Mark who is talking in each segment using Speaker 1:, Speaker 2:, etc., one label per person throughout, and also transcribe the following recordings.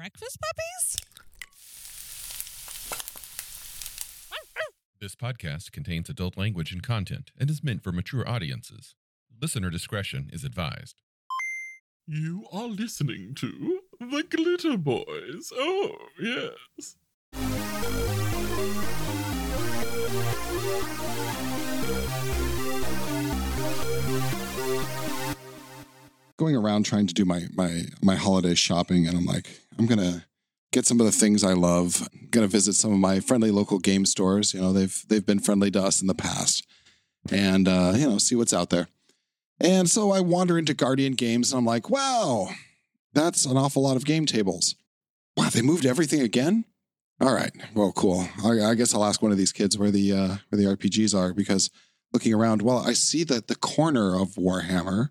Speaker 1: breakfast puppies?
Speaker 2: This podcast contains adult language and content and is meant for mature audiences. Listener discretion is advised.
Speaker 3: You are listening to the Glitter Boys. Oh, yes.
Speaker 4: Going around trying to do my my my holiday shopping and I'm like, I'm gonna get some of the things I love. Gonna visit some of my friendly local game stores. You know, they've they've been friendly to us in the past. And uh, you know, see what's out there. And so I wander into Guardian Games and I'm like, wow, that's an awful lot of game tables. Wow, they moved everything again? All right. Well, cool. I, I guess I'll ask one of these kids where the uh, where the RPGs are because looking around, well, I see that the corner of Warhammer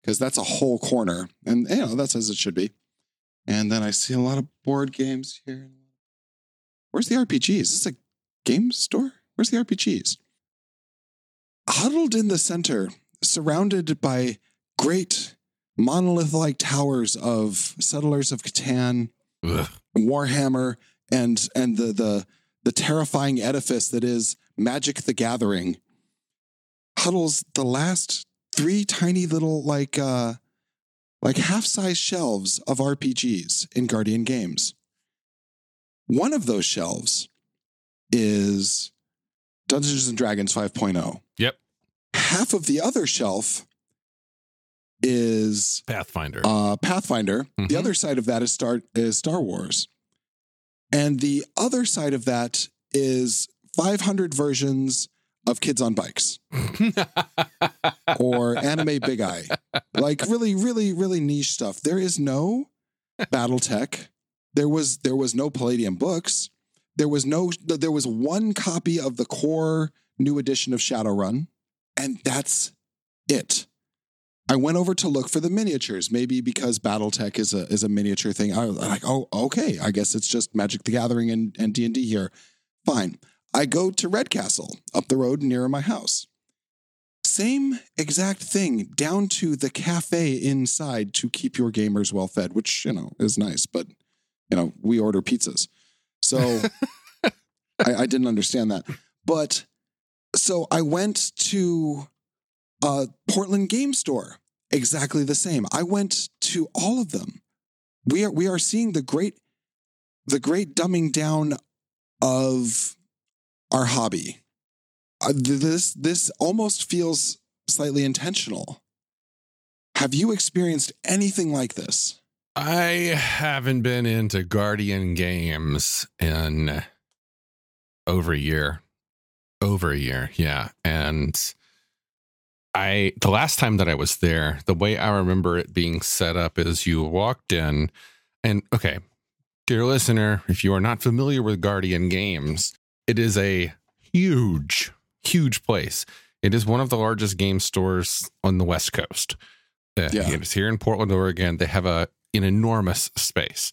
Speaker 4: because that's a whole corner, and you know that's as it should be. And then I see a lot of board games here. Where's the RPGs? Is this a game store? Where's the RPGs? Huddled in the center, surrounded by great monolith-like towers of Settlers of Catan,
Speaker 2: Ugh.
Speaker 4: Warhammer, and and the the the terrifying edifice that is Magic the Gathering huddles the last three tiny little like uh like half-size shelves of RPGs in Guardian Games. One of those shelves is Dungeons and Dragons 5.0.
Speaker 2: Yep.
Speaker 4: Half of the other shelf is
Speaker 2: Pathfinder.
Speaker 4: uh, Pathfinder. The
Speaker 2: Mhm.
Speaker 4: other side of that is Star is Star Wars, and the other side of that is 500 versions of Kids on Bikes or Anime Big Eye, like really, really, really niche stuff. There is no BattleTech. There was there was no Palladium books. There was no there was one copy of the core new edition of Shadowrun, and that's it. I went over to look for the miniatures, maybe because BattleTech is a is a miniature thing. I was like, oh, okay. I guess it's just Magic the Gathering and and D and D here. Fine. I go to Red Castle up the road near my house. Same exact thing, down to the cafe inside to keep your gamers well fed, which you know is nice, but you know we order pizzas, so I, I didn't understand that. But so I went to a Portland game store, exactly the same. I went to all of them. We are we are seeing the great the great dumbing down of our hobby. Uh, this this almost feels slightly intentional. Have you experienced anything like this?
Speaker 2: I haven't been into Guardian games in over a year. Over a year, yeah. And I the last time that I was there, the way I remember it being set up is you walked in and okay, dear listener, if you are not familiar with Guardian games, it is a huge, huge place. It is one of the largest game stores on the West Coast. Uh,
Speaker 4: Yeah.
Speaker 2: It's here in Portland, Oregon. They have a an enormous space.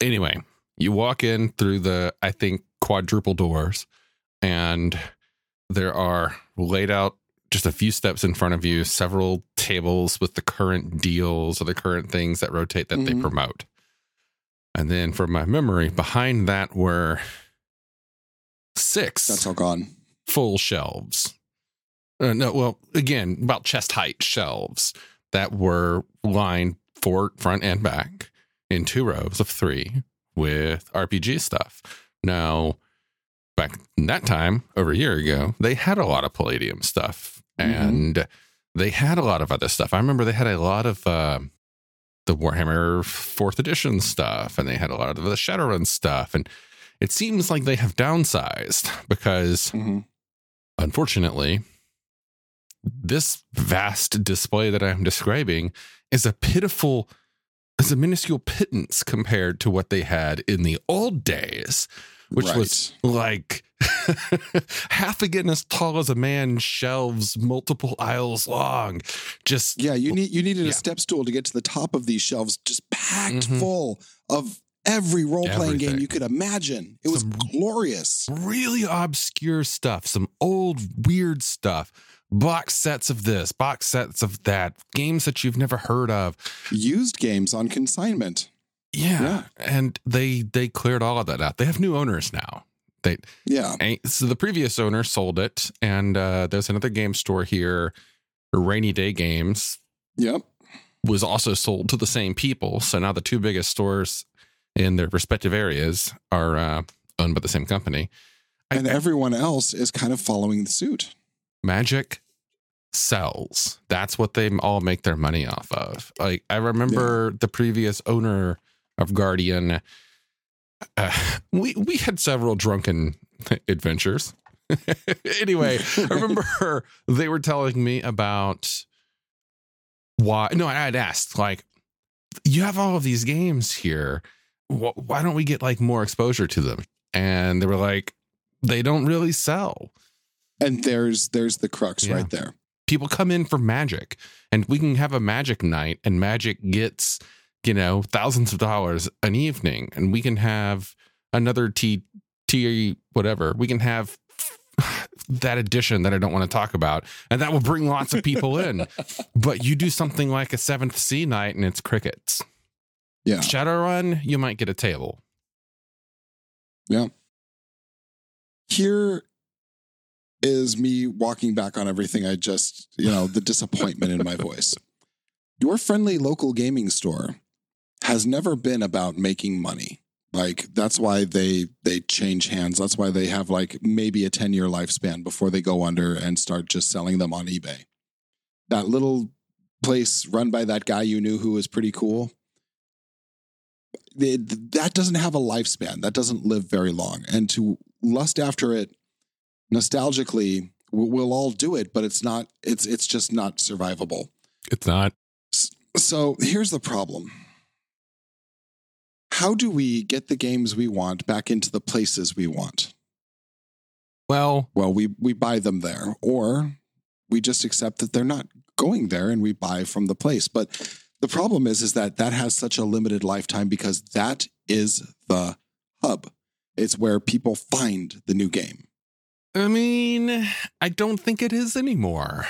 Speaker 2: Anyway, you walk in through the I think quadruple doors, and there are laid out just a few steps in front of you, several tables with the current deals or the current things that rotate that they
Speaker 4: Mhm.
Speaker 2: promote. And then from my memory, behind that were six
Speaker 4: That's all gone.
Speaker 2: full shelves. Uh, no, well, again, about chest height shelves that were lined for front and back in two rows of three with RPG stuff. Now, back in that time, over a year ago, they had a lot of Palladium stuff
Speaker 4: Mhm.
Speaker 2: and they had a lot of other stuff. I remember they had a lot of uh, the Warhammer fourth edition stuff and they had a lot of the Shadowrun stuff. And it seems like they have downsized because
Speaker 4: Mhm.
Speaker 2: unfortunately, this vast display that I'm describing is a pitiful, is a minuscule pittance compared to what they had in the old days, which was like half again as tall as a man, shelves multiple aisles long. Just
Speaker 4: Yeah, you need you needed
Speaker 2: Yeah.
Speaker 4: a step stool to get to the top of these shelves, just packed
Speaker 2: Mhm.
Speaker 4: full of every role playing game you could imagine. It was
Speaker 2: Some-
Speaker 4: glorious.
Speaker 2: really obscure stuff, some old weird stuff, box sets of this, box sets of that, games that you've never heard of.
Speaker 4: Used games on consignment.
Speaker 2: Yeah.
Speaker 4: Yeah.
Speaker 2: And they they cleared all of that out. They have new owners now. They
Speaker 4: Yeah.
Speaker 2: so the previous owner sold it, and uh, there's another game store here, Rainy Day Games,
Speaker 4: Yep.
Speaker 2: was also sold to the same people. So now the two biggest stores in their respective areas are uh, owned by the same company. I-
Speaker 4: And everyone else is kind of following the suit.
Speaker 2: Magic sells. That's what they all make their money off of. Like I remember the previous owner of Guardian. Uh, we we had several drunken adventures. anyway, I remember they were telling me about why. No, I had asked like, you have all of these games here. Wh- Why don't we get like more exposure to them? And they were like, they don't really sell.
Speaker 4: And there's there's the crux
Speaker 2: Yeah.
Speaker 4: right there.
Speaker 2: people come in for magic and we can have a magic night and magic gets you know thousands of dollars an evening and we can have another t t whatever we can have that edition that i don't want to talk about and that will bring lots of people in but you do something like a seventh sea night and it's crickets
Speaker 4: Yeah.
Speaker 2: shadowrun you might get a table Yeah.
Speaker 4: Here is me walking back on everything I just, you know, the disappointment in my voice. Your friendly local gaming store has never been about making money. Like that's why they they change hands. That's why they have like maybe a 10-year lifespan before they go under and start just selling them on eBay. That little place run by that guy you knew who was pretty cool. They- that doesn't have a lifespan. That doesn't live very long. And to lust after it nostalgically, we'll all do it, but it's not. It's it's just not survivable.
Speaker 2: it's not
Speaker 4: So here's the problem. How do we get the games we want back into the places we want?
Speaker 2: well
Speaker 4: Well, we we buy them there, or we just accept that they're not going there, and we buy from the place. But the problem is, is that that has such a limited lifetime because that is the hub. It's where people find the new game.
Speaker 2: I mean, I don't think it is anymore.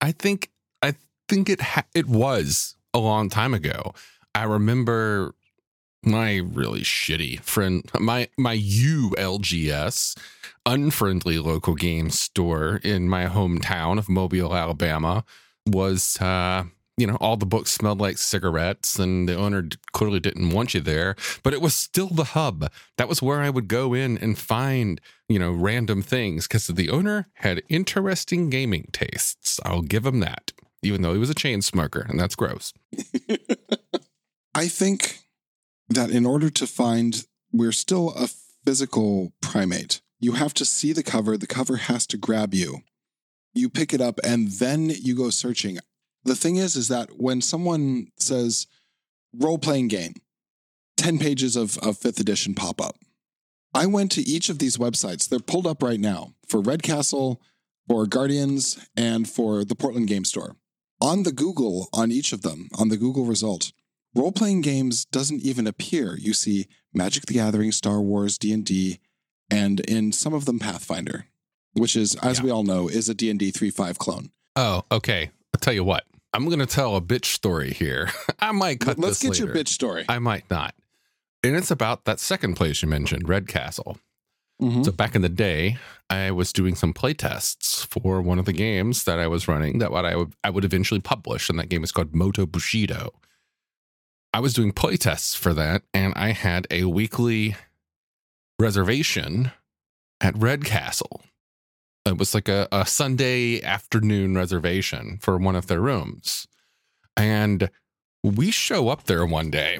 Speaker 2: I think I think it ha- it was a long time ago. I remember my really shitty friend, my my ULGS, unfriendly local game store in my hometown of Mobile, Alabama, was uh, you know all the books smelled like cigarettes, and the owner clearly didn't want you there. But it was still the hub. That was where I would go in and find you know, random things because the owner had interesting gaming tastes. I'll give him that, even though he was a chain smoker, and that's gross.
Speaker 4: I think that in order to find, we're still a physical primate. You have to see the cover, the cover has to grab you. You pick it up and then you go searching. The thing is, is that when someone says role playing game, 10 pages of, of fifth edition pop up. I went to each of these websites. They're pulled up right now for Red Castle, for Guardians, and for the Portland Game Store. On the Google, on each of them, on the Google result, role playing games doesn't even appear. You see Magic the Gathering, Star Wars, D and D, and in some of them Pathfinder, which is, as
Speaker 2: Yeah.
Speaker 4: we all know, is a D and D three five clone.
Speaker 2: Oh, okay. I'll tell you what. I'm going to tell a bitch story here. I might cut
Speaker 4: Let's get your bitch story.
Speaker 2: I might not. And it's about that second place you mentioned, Red Castle.
Speaker 4: Mhm.
Speaker 2: So back in the day, I was doing some play tests for one of the games that I was running that what I would I would eventually publish, and that game is called Moto Bushido. I was doing play tests for that, and I had a weekly reservation at Red Castle. It was like a, a Sunday afternoon reservation for one of their rooms. And we show up there one day,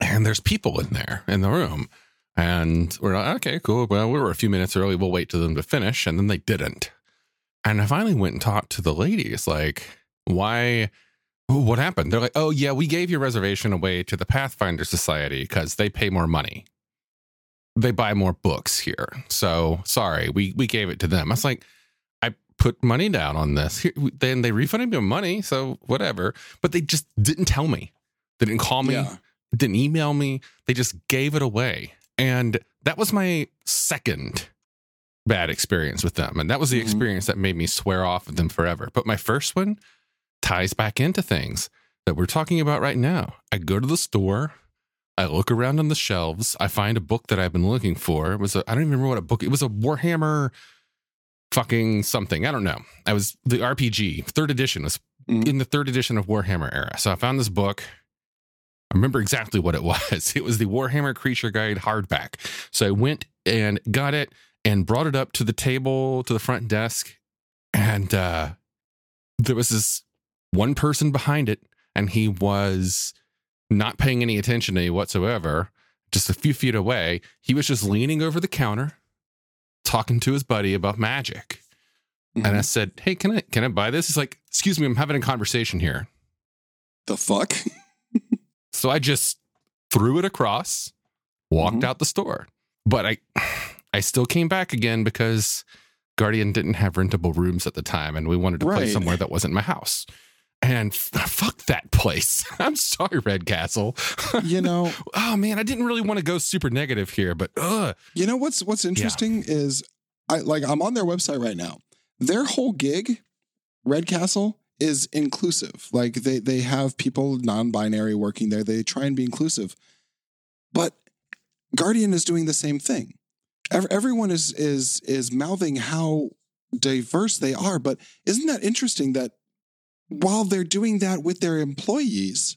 Speaker 2: and there's people in there in the room. And we're like, okay, cool. Well, we were a few minutes early. We'll wait to them to finish. And then they didn't. And I finally went and talked to the ladies, like, why? What happened? They're like, oh, yeah, we gave your reservation away to the Pathfinder Society because they pay more money. They buy more books here. So sorry, we, we gave it to them. I was like, I put money down on this. Here, then they refunded me money. So whatever. But they just didn't tell me. They didn't call me
Speaker 4: Yeah.
Speaker 2: didn't email me. They just gave it away. And that was my second bad experience with them. And that was the
Speaker 4: Mhm.
Speaker 2: experience that made me swear off of them forever. But my first one, ties back into things that we're talking about right now. I go to the store, I look around on the shelves. I find a book that I've been looking for. It was a, I don't even remember what a book. It was a Warhammer fucking something. I don't know. I was the RPG third edition was
Speaker 4: Mhm.
Speaker 2: in the third edition of Warhammer era. So I found this book. I remember exactly what it was. It was the Warhammer Creature Guide hardback. So I went and got it and brought it up to the table to the front desk, and uh, there was this one person behind it, and he was not paying any attention to me whatsoever. Just a few feet away, he was just leaning over the counter, talking to his buddy about magic. And I said, "Hey, can I can I buy this?" He's like, "Excuse me, I'm having a conversation here."
Speaker 4: the fuck?
Speaker 2: So I just threw it across, walked
Speaker 4: Mhm.
Speaker 2: out the store. But I I still came back again because Guardian didn't have rentable rooms at the time and we wanted to play somewhere that wasn't my house. And fuck that place. I'm sorry, Red Castle.
Speaker 4: you know,
Speaker 2: oh man, I didn't really want to go super negative here, but ugh.
Speaker 4: you know what's what's interesting is I like I'm on their website right now. Their whole gig, Red Castle, is inclusive. Like they they have people non-binary working there. They try and be inclusive. But Guardian is doing the same thing. Everyone is is is mouthing how diverse they are, but isn't that interesting that while they're doing that with their employees,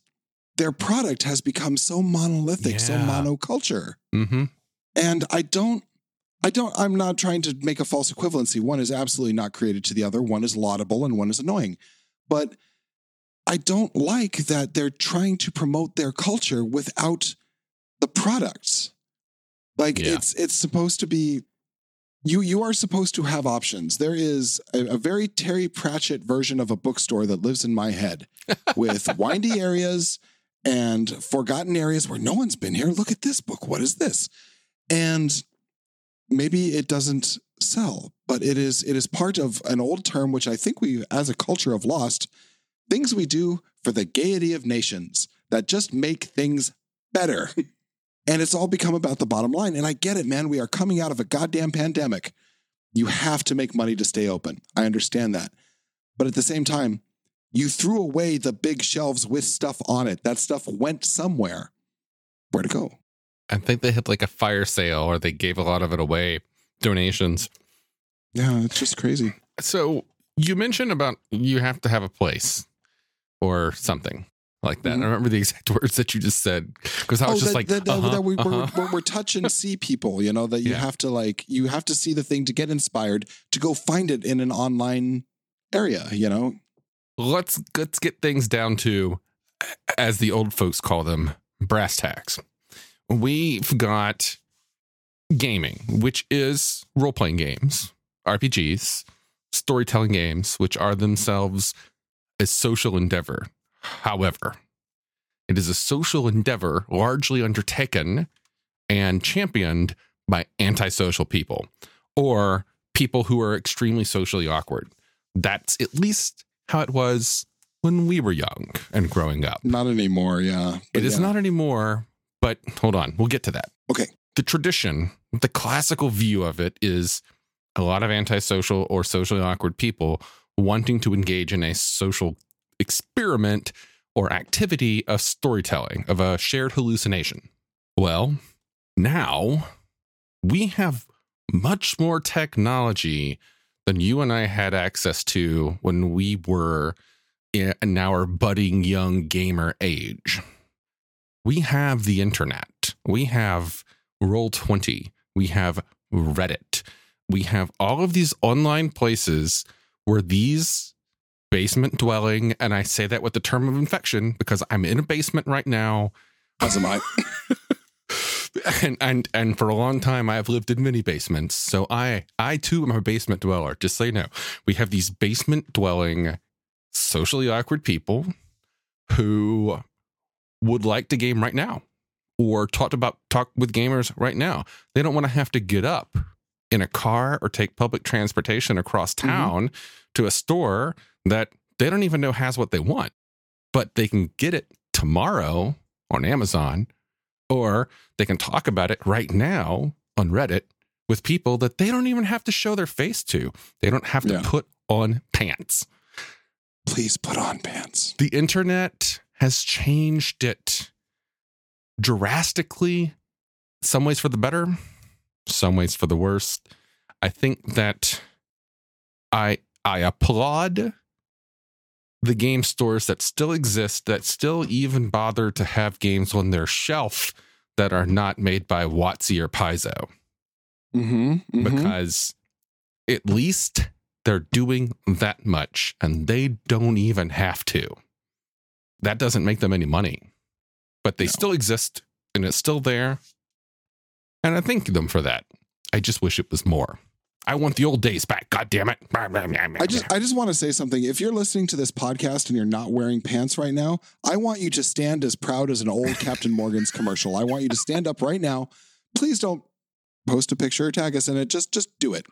Speaker 4: their product has become so monolithic, so monoculture.
Speaker 2: Mm-hmm.
Speaker 4: And I don't, I don't, I'm not trying to make a false equivalency. One is absolutely not created to the other. One is laudable and one is annoying. But I don't like that they're trying to promote their culture without the products. Like
Speaker 2: Yeah.
Speaker 4: it's it's supposed to be you you are supposed to have options. There is a, a very Terry Pratchett version of a bookstore that lives in my head with windy areas and forgotten areas where no one's been here. Look at this book. What is this? And maybe it doesn't sell, but it is it is part of an old term which I think we as a culture have lost. Things we do for the gaiety of nations that just make things better. and it's all become about the bottom line. And I get it, man. We are coming out of a goddamn pandemic. You have to make money to stay open. I understand that. But at the same time, you threw away the big shelves with stuff on it. That stuff went somewhere. Where to go?
Speaker 2: I think they had like a fire sale or they gave a lot of it away, donations.
Speaker 4: Yeah, it's just crazy.
Speaker 2: So you mentioned about you have to have a place or something like that.
Speaker 4: Mhm.
Speaker 2: I remember the exact words that you just said because I was just
Speaker 4: that,
Speaker 2: like,
Speaker 4: that,
Speaker 2: uh-huh,
Speaker 4: that we,
Speaker 2: uh-huh.
Speaker 4: we're, we're, we're touch and see people, you know, that you
Speaker 2: Yeah.
Speaker 4: have to like, you have to see the thing to get inspired to go find it in an online area, you know?
Speaker 2: let's let's get things down to as the old folks call them brass tacks we've got gaming which is role-playing games rpgs storytelling games which are themselves a social endeavor however it is a social endeavor largely undertaken and championed by antisocial people or people who are extremely socially awkward that's at least how it was when we were young and growing up.
Speaker 4: Not anymore. Yeah.
Speaker 2: It is
Speaker 4: yeah.
Speaker 2: not anymore, but hold on, we'll get to that.
Speaker 4: Okay.
Speaker 2: The tradition, the classical view of it is a lot of antisocial or socially awkward people wanting to engage in a social experiment or activity of storytelling, of a shared hallucination. Well, now we have much more technology than you and I had access to when we were in our budding young gamer age. We have the internet. We have Roll20. We have Reddit. We have all of these online places where these basement dwelling, and I say that with the term of infection because I'm in a basement right now.
Speaker 4: As am I.
Speaker 2: and and and for a long time I've lived in many basements. So I I too am a basement dweller. Just so you know, we have these basement dwelling, socially awkward people who would like to game right now, or talk about talk with gamers right now. They don't want to have to get up in a car or take public transportation across
Speaker 4: Mhm.
Speaker 2: town to a store that they don't even know has what they want, but they can get it tomorrow on Amazon or they can talk about it right now on Reddit with people that they don't even have to show their face to. They don't have to
Speaker 4: Yeah.
Speaker 2: put on pants.
Speaker 4: Please put on pants.
Speaker 2: The internet has changed it. drastically, some ways for the better, some ways for the worst. I think that I I applaud the game stores that still exist that still even bother to have games on their shelf that are not made by WotC or Paizo
Speaker 4: Mm-hmm, mm-hmm.
Speaker 2: because at least they're doing that much and they don't even have to. That doesn't make them any money, but they
Speaker 4: No.
Speaker 2: still exist and it's still there. And I thank them for that. I just wish it was more. I want the old days back. God damn it.
Speaker 4: I just I just want to say something. If you're listening to this podcast and you're not wearing pants right now, I want you to stand as proud as an old Captain Morgan's commercial. I want you to stand up right now. Please don't post a picture or tag us in it. Just just do it.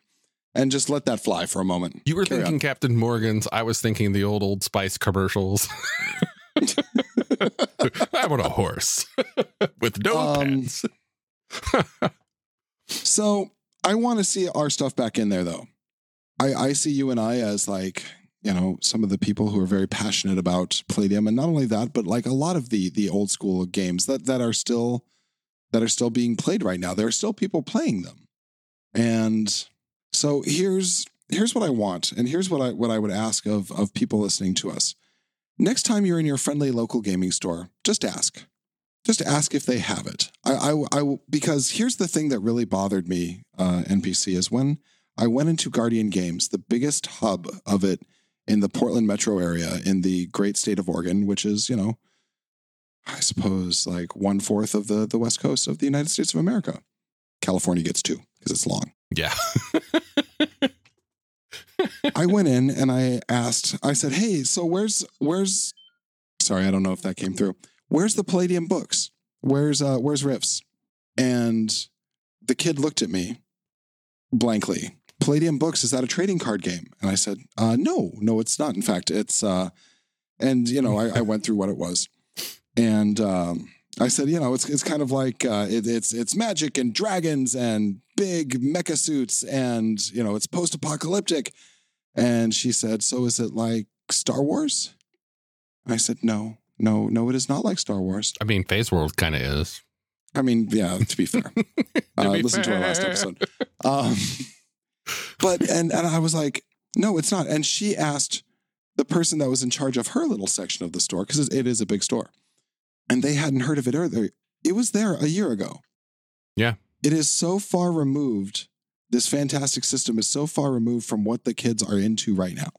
Speaker 4: And just let that fly for a moment.
Speaker 2: You were
Speaker 4: Carry
Speaker 2: thinking Captain Morgan's. I was thinking the old Old Spice commercials. I want a horse with no
Speaker 4: Um,
Speaker 2: pants.
Speaker 4: So I want to see our stuff back in there though. I, I see you and I as like, you know, some of the people who are very passionate about Palladium. And not only that, but like a lot of the the old school games that that are still that are still being played right now. There are still people playing them. And so here's here's what I want, and here's what I what I would ask of of people listening to us. Next time you're in your friendly local gaming store, just ask. Just ask if they have it. I, I, I because here's the thing that really bothered me, uh, NPC, is when I went into Guardian Games, the biggest hub of it in the Portland metro area in the great state of Oregon, which is, you know, I suppose like one fourth of the, the west coast of the United States of America. California gets two because it's long.
Speaker 2: Yeah.
Speaker 4: I went in and I asked, I said, Hey, so where's, where's, sorry, I don't know if that came through. Where's the Palladium books? Where's, uh, where's Rifts? And the kid looked at me blankly. Palladium books, is that a trading card game? And I said, uh, no, no, it's not. In fact, it's, uh, and, you know, I, I went through what it was. And, um, I said, you know, it's it's kind of like uh, it, it's it's magic and dragons and big mecha suits and you know it's post apocalyptic. And she said, so is it like Star Wars? I said, no, no, no, it is not like Star Wars.
Speaker 2: I mean, Phase World kind of is.
Speaker 4: I mean, yeah, to be fair, uh,
Speaker 2: be
Speaker 4: listen to our last episode. Um, but and and I was like, no, it's not. And she asked the person that was in charge of her little section of the store because it is a big store, and they hadn't heard of it either. It was there a year ago.
Speaker 2: Yeah.
Speaker 4: it is so far removed. This fantastic system is so far removed from what the kids are into right now.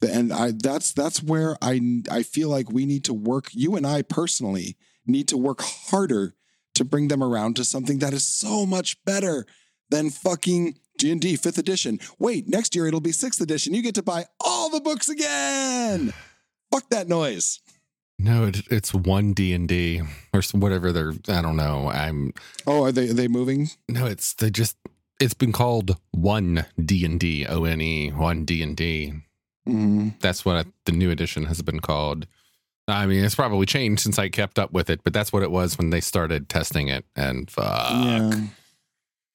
Speaker 4: And I that's that's where I I feel like we need to work. You and I personally need to work harder to bring them around to something that is so much better than fucking D&D 5th edition. Wait, next year it'll be 6th edition. You get to buy all the books again. Fuck that noise.
Speaker 2: No, it, it's one D and D or whatever they're. I don't know. I'm
Speaker 4: Oh, are they are they moving?
Speaker 2: no. It's they just. It's been called one D and D. O N E one D and D.
Speaker 4: Mm,
Speaker 2: That's what the new edition has been called. I mean, it's probably changed since I kept up with it, but that's what it was when they started testing it. And fuck.
Speaker 4: yeah.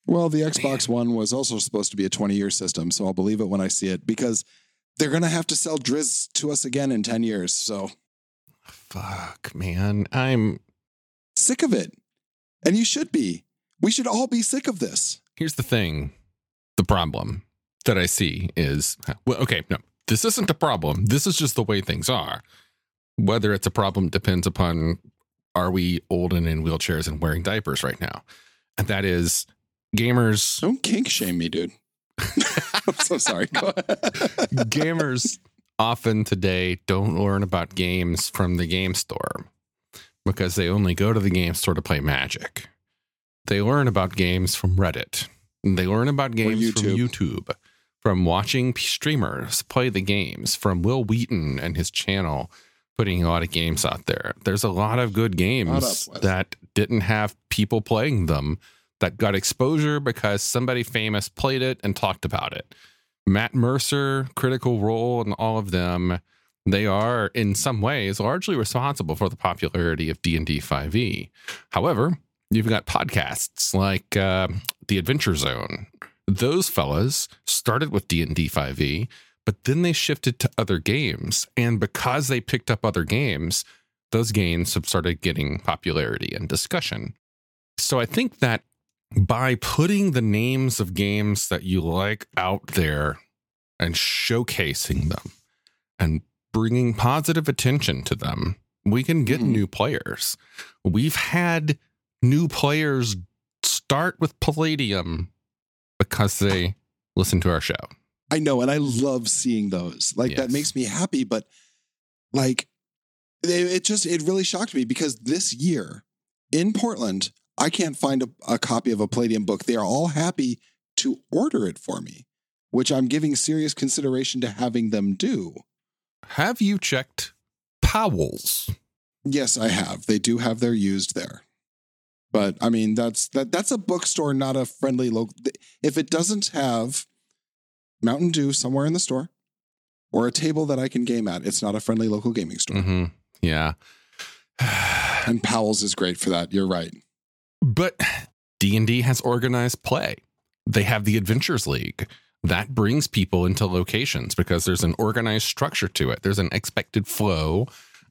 Speaker 4: Well, the Xbox One was also supposed to be a 20 year system, so I'll believe it when I see it because they're going to have to sell Drizzt to us again in 10 years. So
Speaker 2: fuck, man. I'm.
Speaker 4: sick of it. And you should be. We should all be sick of this.
Speaker 2: Here's the thing. The problem that I see is well, okay. No, this isn't a problem. This is just the way things are. Whether it's a problem depends upon are we old and in wheelchairs and wearing diapers right now, and that is gamers.
Speaker 4: Don't kink shame me, dude. I'm so sorry. Go ahead.
Speaker 2: gamers often today don't learn about games from the game store because they only go to the game store to play magic. They learn about games from Reddit. They learn about games from
Speaker 4: YouTube.
Speaker 2: From watching streamers play the games, from Wil Wheaton and his channel putting a lot of games out there. There's a lot of good games
Speaker 4: up,
Speaker 2: that didn't have people playing them that got exposure because somebody famous played it and talked about it. Matt Mercer, Critical Role, and all of them, they are in some ways largely responsible for the popularity of D&D 5e. E. However, you've got podcasts like uh, The Adventure Zone. Those fellas started with D&D 5e, E, but then they shifted to other games, and because they picked up other games, those games have started getting popularity and discussion. So I think that by putting the names of games that you like out there and showcasing them and bringing positive attention to them, we can get
Speaker 4: Mhm.
Speaker 2: new players. We've had new players start with Palladium because they listen to our show.
Speaker 4: I know, and I love seeing those. Like that makes me happy, but like it, it just it really shocked me because this year in Portland, I can't find a, a copy of a Palladium book. They are all happy to order it for me, which I'm giving serious consideration to having them do.
Speaker 2: Have you checked Powell's?
Speaker 4: Yes, I have. They do have their used there. But I mean, that's that that's a bookstore, not a friendly local. If it doesn't have Mountain Dew somewhere in the store or a table that I can game at, it's not a friendly local gaming store.
Speaker 2: hmm Yeah.
Speaker 4: And Powell's is great for that. You're right.
Speaker 2: but D&D has organized play. They have the Adventures League. That brings people into locations because there's an organized structure to it. There's an expected flow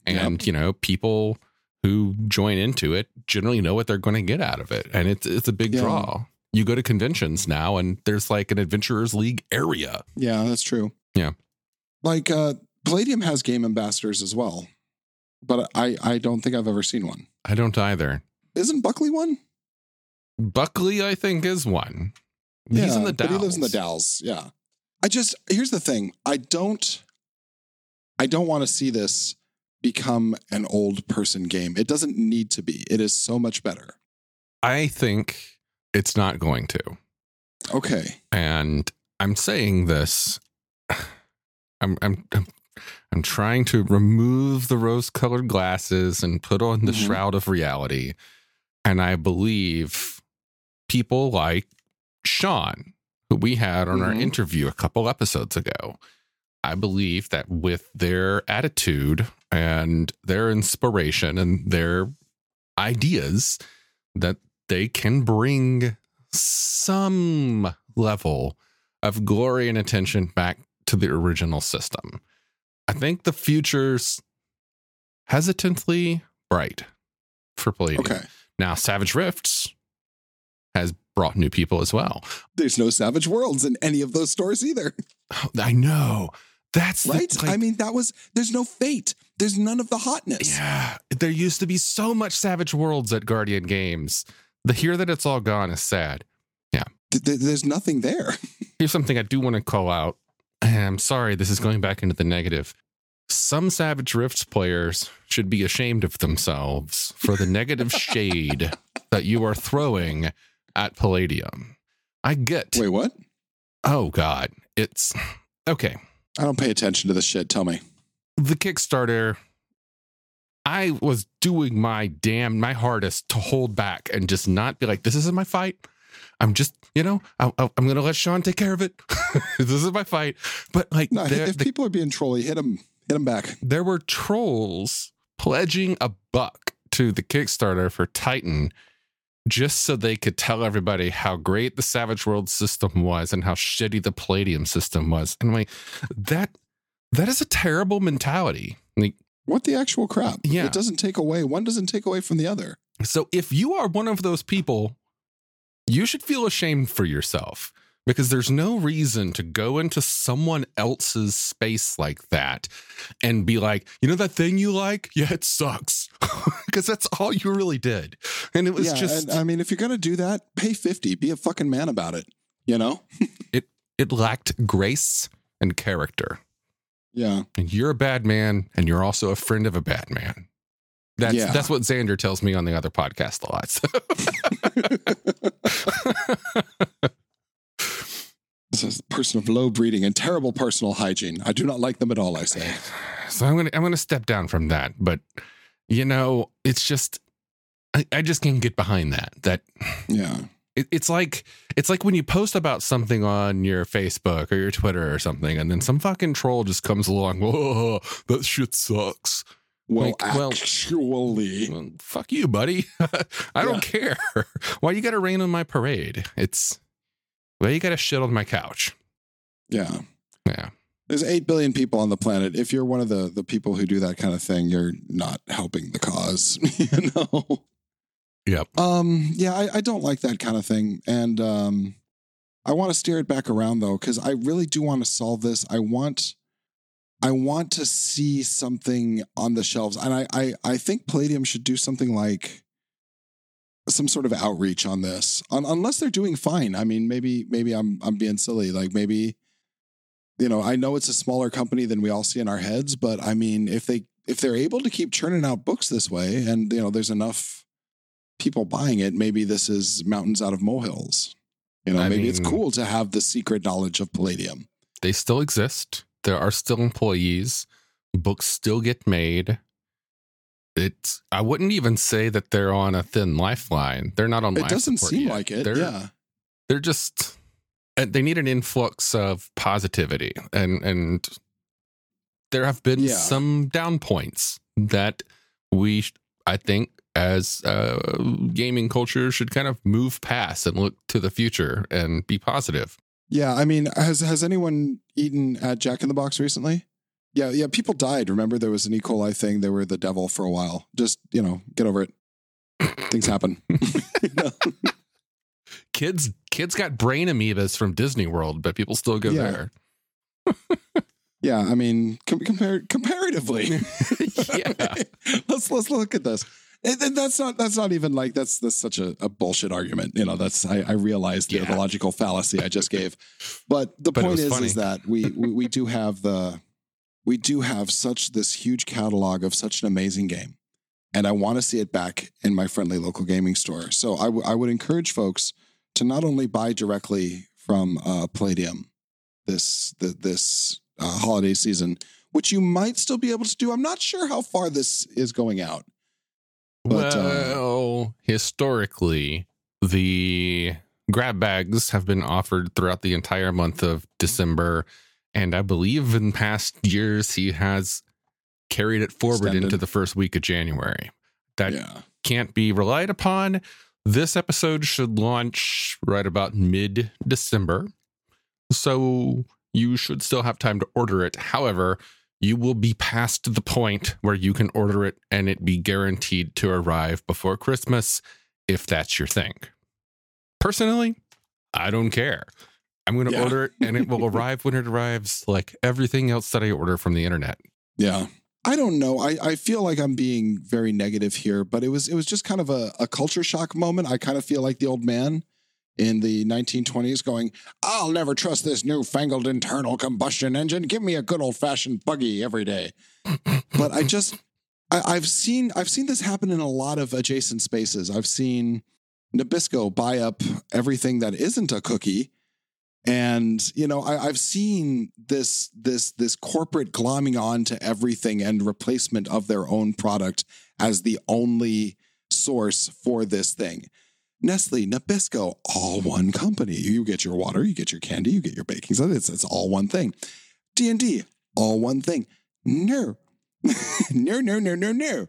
Speaker 2: and, you know, people who join into it generally know what they're going to get out of it and it's it's a big
Speaker 4: Yeah.
Speaker 2: draw. You go to conventions now and there's like an Adventurers League area.
Speaker 4: Yeah, that's true.
Speaker 2: Yeah.
Speaker 4: Like uh Palladium has game ambassadors as well. But I I don't think I've ever seen one.
Speaker 2: I don't either.
Speaker 4: Isn't Buckley one?
Speaker 2: Buckley I think is one. He's in the
Speaker 4: but he lives in the
Speaker 2: Dalles.
Speaker 4: Dalles. Yeah. I just here's the thing. I don't I don't want to see this become an old person game. It doesn't need to be. It is so much better.
Speaker 2: I think it's not going to.
Speaker 4: Okay.
Speaker 2: and I'm saying this. I'm I'm I'm, trying to remove the rose-colored glasses and put on the
Speaker 4: Mhm.
Speaker 2: shroud of reality, and I believe people like Sean, who we had on our
Speaker 4: Mhm.
Speaker 2: interview a couple episodes ago. I believe that with their attitude and their inspiration and their ideas, that they can bring some level of glory and attention back to the original system. I think the future's hesitantly bright for Palladium.
Speaker 4: Okay.
Speaker 2: Now, Savage Rifts has brought new people as well.
Speaker 4: There's no Savage Worlds in any of those stores either.
Speaker 2: I know. That's the-
Speaker 4: Right?
Speaker 2: like,
Speaker 4: I mean, that was there's no fate. There's none of the hotness.
Speaker 2: Yeah, there used to be so much Savage Worlds at Guardian Games. The hear that it's all gone is sad.
Speaker 4: Th- th- there's nothing there.
Speaker 2: Here's something I do want to call out. I'm sorry, this is going back into the negative. Some Savage Rifts players should be ashamed of themselves for the negative shade that you are throwing at Palladium. I get.
Speaker 4: Wait, what?
Speaker 2: Oh, God. It's okay.
Speaker 4: I don't pay attention to this shit. Tell me.
Speaker 2: the Kickstarter, I was doing my damn my hardest to hold back and just not be like, "This isn't my fight." I'm just, you know, I, I'm going to let Sean take care of it. this is my fight. But like,
Speaker 4: No, if
Speaker 2: the-
Speaker 4: people are being trolly, hit them, hit them back.
Speaker 2: there were trolls pledging a buck to the Kickstarter for Titan just so they could tell everybody how great the Savage World system was and how shitty the Palladium system was. And like, that that is a terrible mentality. Like,
Speaker 4: What the actual crap?
Speaker 2: Yeah.
Speaker 4: It doesn't take away. One doesn't take away from the other.
Speaker 2: So if you are one of those people, you should feel ashamed for yourself because there's no reason to go into someone else's space like that and be like, you know that thing you like? Yeah, it sucks. Because that's all you really did. And it was
Speaker 4: yeah,
Speaker 2: just
Speaker 4: and, I mean, if you're gonna do that, pay fifty. Be a fucking man about it. You know?
Speaker 2: it lacked grace and character.
Speaker 4: Yeah.
Speaker 2: And you're a bad man and you're also a friend of a bad man. That's
Speaker 4: Yeah.
Speaker 2: that's what Xander tells me on the other podcast a lot. So.
Speaker 4: this is a person of low breeding and terrible personal hygiene. I do not like them at all. I say.
Speaker 2: So I'm gonna I'm gonna step down from that. But you know, it's just I, I just can't get behind that. That
Speaker 4: Yeah.
Speaker 2: it, it's like it's like when you post about something on your Facebook or your Twitter or something, and then some fucking troll just comes along. Whoa, that shit sucks.
Speaker 4: Well,
Speaker 2: Like, well-
Speaker 4: actually,
Speaker 2: Well, fuck you, buddy. I don't care. Why you got to rain on my parade? It's why you got to shit on my couch.
Speaker 4: yeah.
Speaker 2: Yeah.
Speaker 4: There's eight billion people on the planet. If you're one of the the people who do that kind of thing, you're not helping the cause. you know.
Speaker 2: Yep.
Speaker 4: Um. Yeah, I, I don't like that kind of thing, and um, I want to steer it back around though, because I really do want to solve this. I want, I want to see something on the shelves, and I I I think Palladium should do something like some sort of outreach on this, on, unless they're doing fine. I mean, maybe maybe I'm I'm being silly. Like maybe you know, I know it's a smaller company than we all see in our heads, but I mean, if they if they're able to keep churning out books this way, and you know, there's enough people buying it, maybe this is mountains out of molehills. You know,
Speaker 2: I
Speaker 4: maybe it's cool to have the secret knowledge of Palladium.
Speaker 2: They still exist. There are still employees. Books still get made. It's I wouldn't even say that they're on a thin lifeline. They're not on
Speaker 4: It doesn't seem
Speaker 2: yet.
Speaker 4: like it.
Speaker 2: They're,
Speaker 4: yeah.
Speaker 2: they're just they need an influx of positivity and and there have been
Speaker 4: Yeah.
Speaker 2: some down points that we i think as uh gaming culture should kind of move past and look to the future and be positive
Speaker 4: Yeah, I mean, has has anyone eaten at Jack in the Box recently? Yeah, yeah. People died. Remember, there was an E. coli thing. They were the devil for a while. Just you know, get over it. Things happen.
Speaker 2: Kids kids got brain amoebas from disney world but people still go
Speaker 4: Yeah.
Speaker 2: there
Speaker 4: Yeah, I mean, com- compar- comparatively,
Speaker 2: Yeah.
Speaker 4: let's let's look at this. And, that's not that's not even like that's that's such a, a bullshit argument. You know, that's I, I realize the, the logical fallacy I just gave, but the
Speaker 2: But
Speaker 4: point is
Speaker 2: funny.
Speaker 4: is that we, we we do have the we do have such this huge catalog of such an amazing game, and I want to see it back in my friendly local gaming store. So I, w- I would encourage folks to not only buy directly from uh, Palladium this the, this uh, holiday season, which you might still be able to do. I'm not sure how far this is going out. But, uh,
Speaker 2: well, historically, the grab bags have been offered throughout the entire month of December. And I believe in past years, he has carried it forward
Speaker 4: Extended.
Speaker 2: into the first week of January. That
Speaker 4: yeah,
Speaker 2: can't be relied upon. This episode should launch right about mid December. So you should still have time to order it. However, you will be past the point where you can order it and it be guaranteed to arrive before Christmas if that's your thing. Personally, I don't care. I'm going to
Speaker 4: Yeah.
Speaker 2: order it and it will arrive when it arrives, like everything else that I order from the internet.
Speaker 4: yeah. I don't know. I, I feel like I'm being very negative here, but it was it was just kind of a, a culture shock moment. I kind of feel like the old man in the 1920s going, I'll never trust this newfangled internal combustion engine. Give me a good old fashioned buggy every day. but I just I, I've seen I've seen this happen in a lot of adjacent spaces. I've seen Nabisco buy up everything that isn't a cookie. And you know, I, I've seen this this this corporate glomming on to everything and replacement of their own product as the only source for this thing. Nestle, Nabisco, all one company. You get your water, you get your candy, you get your baking soda. It's, it's all one thing. D and D, all one thing. No, no, no, no, no, no.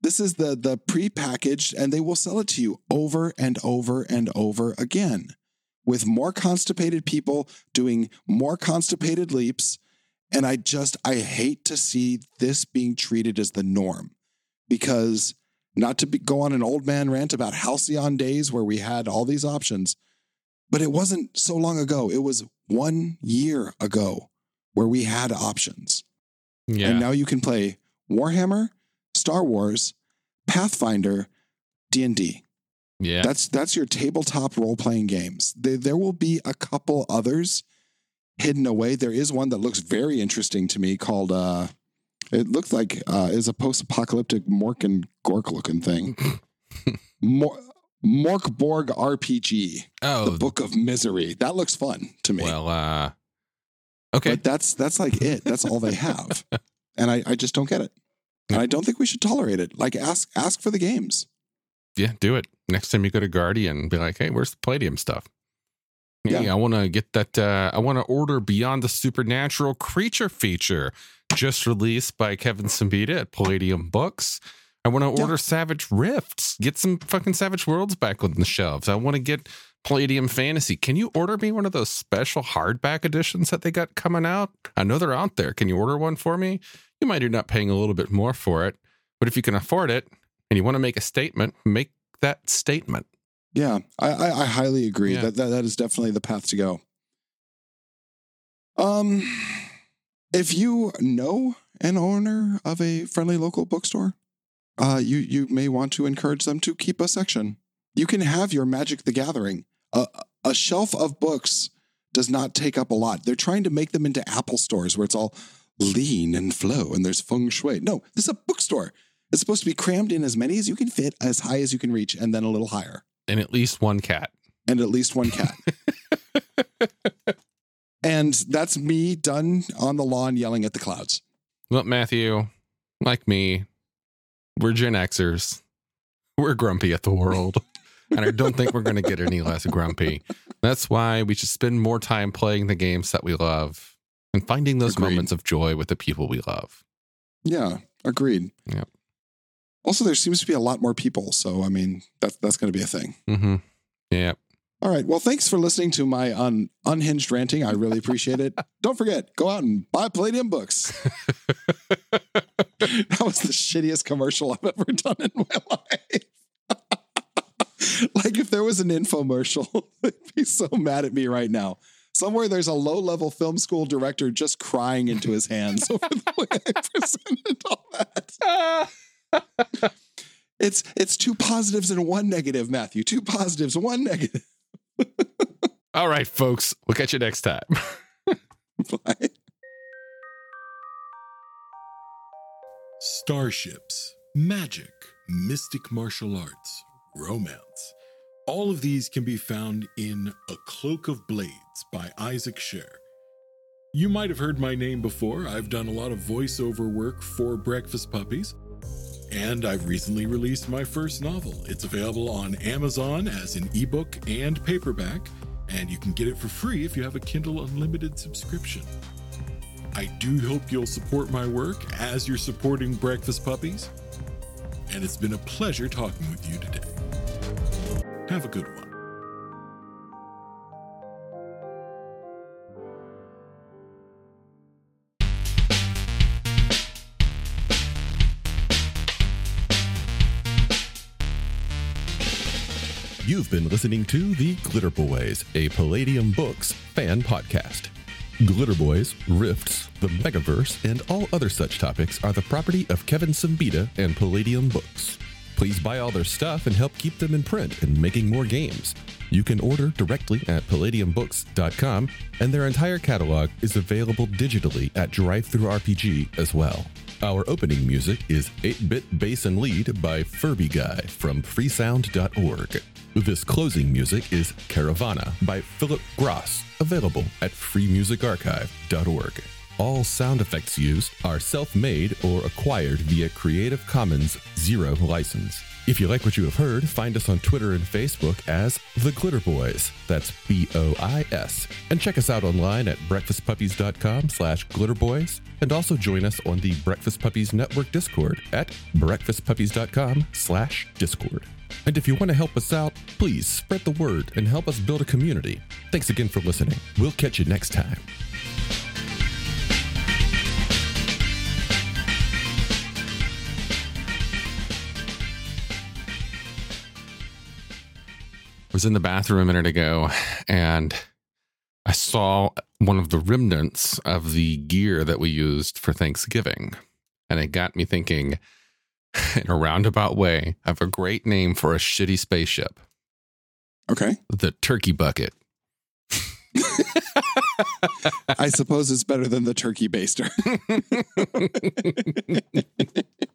Speaker 4: This is the the prepackaged, and they will sell it to you over and over and over again, with more constipated people doing more constipated leaps. And I just I hate to see this being treated as the norm, because not to be, go on an old man rant about halcyon days where we had all these options, but it wasn't so long ago. It was one year ago where we had options.
Speaker 2: Yeah.
Speaker 4: And now you can play Warhammer, Star Wars, Pathfinder, D&D.
Speaker 2: Yeah.
Speaker 4: That's that's your tabletop role-playing games. There, there will be a couple others hidden away. There is one that looks very interesting to me called uh it looks like uh is a post-apocalyptic Mork and Gork looking thing. Mor- Morkborg RPG,
Speaker 2: oh,
Speaker 4: the Book of Misery. That looks fun to me.
Speaker 2: well, uh, okay.
Speaker 4: But that's that's like it. That's all they have. and I, I just don't get it. And I don't think we should tolerate it. Like ask ask for the games.
Speaker 2: Yeah, do it. Next time you go to Guardian, be like, hey, where's the Palladium stuff? Hey,
Speaker 4: Yeah.
Speaker 2: I want to get that. Uh, I want to order Beyond the Supernatural Creature feature, just released by Kevin Siembieda at Palladium Books. I want to
Speaker 4: Yeah.
Speaker 2: order Savage Rifts. Get some fucking Savage Worlds back on the shelves. I want to get Palladium Fantasy. Can you order me one of those special hardback editions that they got coming out? I know they're out there. Can you order one for me? You might end up paying a little bit more for it, but if you can afford it and you want to make a statement, make that statement.
Speaker 4: Yeah, I, I, I highly agree.
Speaker 2: Yeah.
Speaker 4: That, that that is definitely the path to go. Um, if you know an owner of a friendly local bookstore, uh, you you may want to encourage them to keep a section. You can have your Magic the Gathering. A a shelf of books does not take up a lot. They're trying to make them into Apple stores where it's all lean and flow and there's feng shui. No, this is a bookstore. It's supposed to be crammed in as many as you can fit, as high as you can reach, and then a little higher
Speaker 2: And at least one cat.
Speaker 4: and at least one cat. and that's me done on the lawn yelling at the clouds.
Speaker 2: Well, Matthew, like me, we're Gen Xers. We're grumpy at the world. and I don't think we're going to get any less grumpy. That's why we should spend more time playing the games that we love and finding those
Speaker 4: Agreed.
Speaker 2: moments of joy with the people we love.
Speaker 4: Yeah, agreed.
Speaker 2: Yep.
Speaker 4: Also, there seems to be a lot more people, so I mean that's that's going to be a thing.
Speaker 2: Mm-hmm. Yeah.
Speaker 4: All right. Well, thanks for listening to my un, unhinged ranting. I really appreciate it. Don't forget, go out and buy Palladium books. that was the shittiest commercial I've ever done in my life. like if there was an infomercial, they'd be so mad at me right now. Somewhere there's a low level film school director just crying into his hands over the way I presented all that. It's it's two positives and one negative, Matthew. Two positives, one negative.
Speaker 2: All right, folks. We'll catch you next time.
Speaker 4: Bye.
Speaker 3: Starships, magic, mystic martial arts, romance. All of these can be found in A Cloak of Blades by Isaac Sher. You might have heard my name before. I've done a lot of voiceover work for Breakfast Puppies. And I've recently released my first novel. It's available on Amazon as an ebook and paperback, and you can get it for free if you have a Kindle Unlimited subscription. I do hope you'll support my work as you're supporting Breakfast Puppies. And it's been a pleasure talking with you today. Have a good one.
Speaker 1: You've been listening to The Glitter Boys, a Palladium Books fan podcast. Glitter Boys, Rifts, the Megaverse, and all other such topics are the property of Kevin Siembieda and Palladium Books. Please buy all their stuff and help keep them in print and making more games. You can order directly at palladiumbooks.com, and their entire catalog is available digitally at DriveThruRPG as well. Our opening music is 8 Bit Bass and Lead by Furby Guy from freesound.org. This closing music is Caravana by Phillip Gross, available at freemusicarchive.org. All sound effects used are self made or acquired via Creative Commons Zero license. If you like what you have heard, find us on Twitter and Facebook as The Glitter Boys. That's B O I S. And check us out online at breakfastpuppies.com slash glitterboys. And also join us on the Breakfast Puppies Network Discord at breakfastpuppies.com slash discord. And if you want to help us out, please spread the word and help us build a community. Thanks again for listening. We'll catch you next time.
Speaker 2: I was in the bathroom a minute ago and I saw one of the remnants of the gear that we used for Thanksgiving. And it got me thinking, in a roundabout way, I have a great name for a shitty spaceship
Speaker 4: Okay.
Speaker 2: the turkey bucket.
Speaker 4: I suppose it's better than the turkey baster.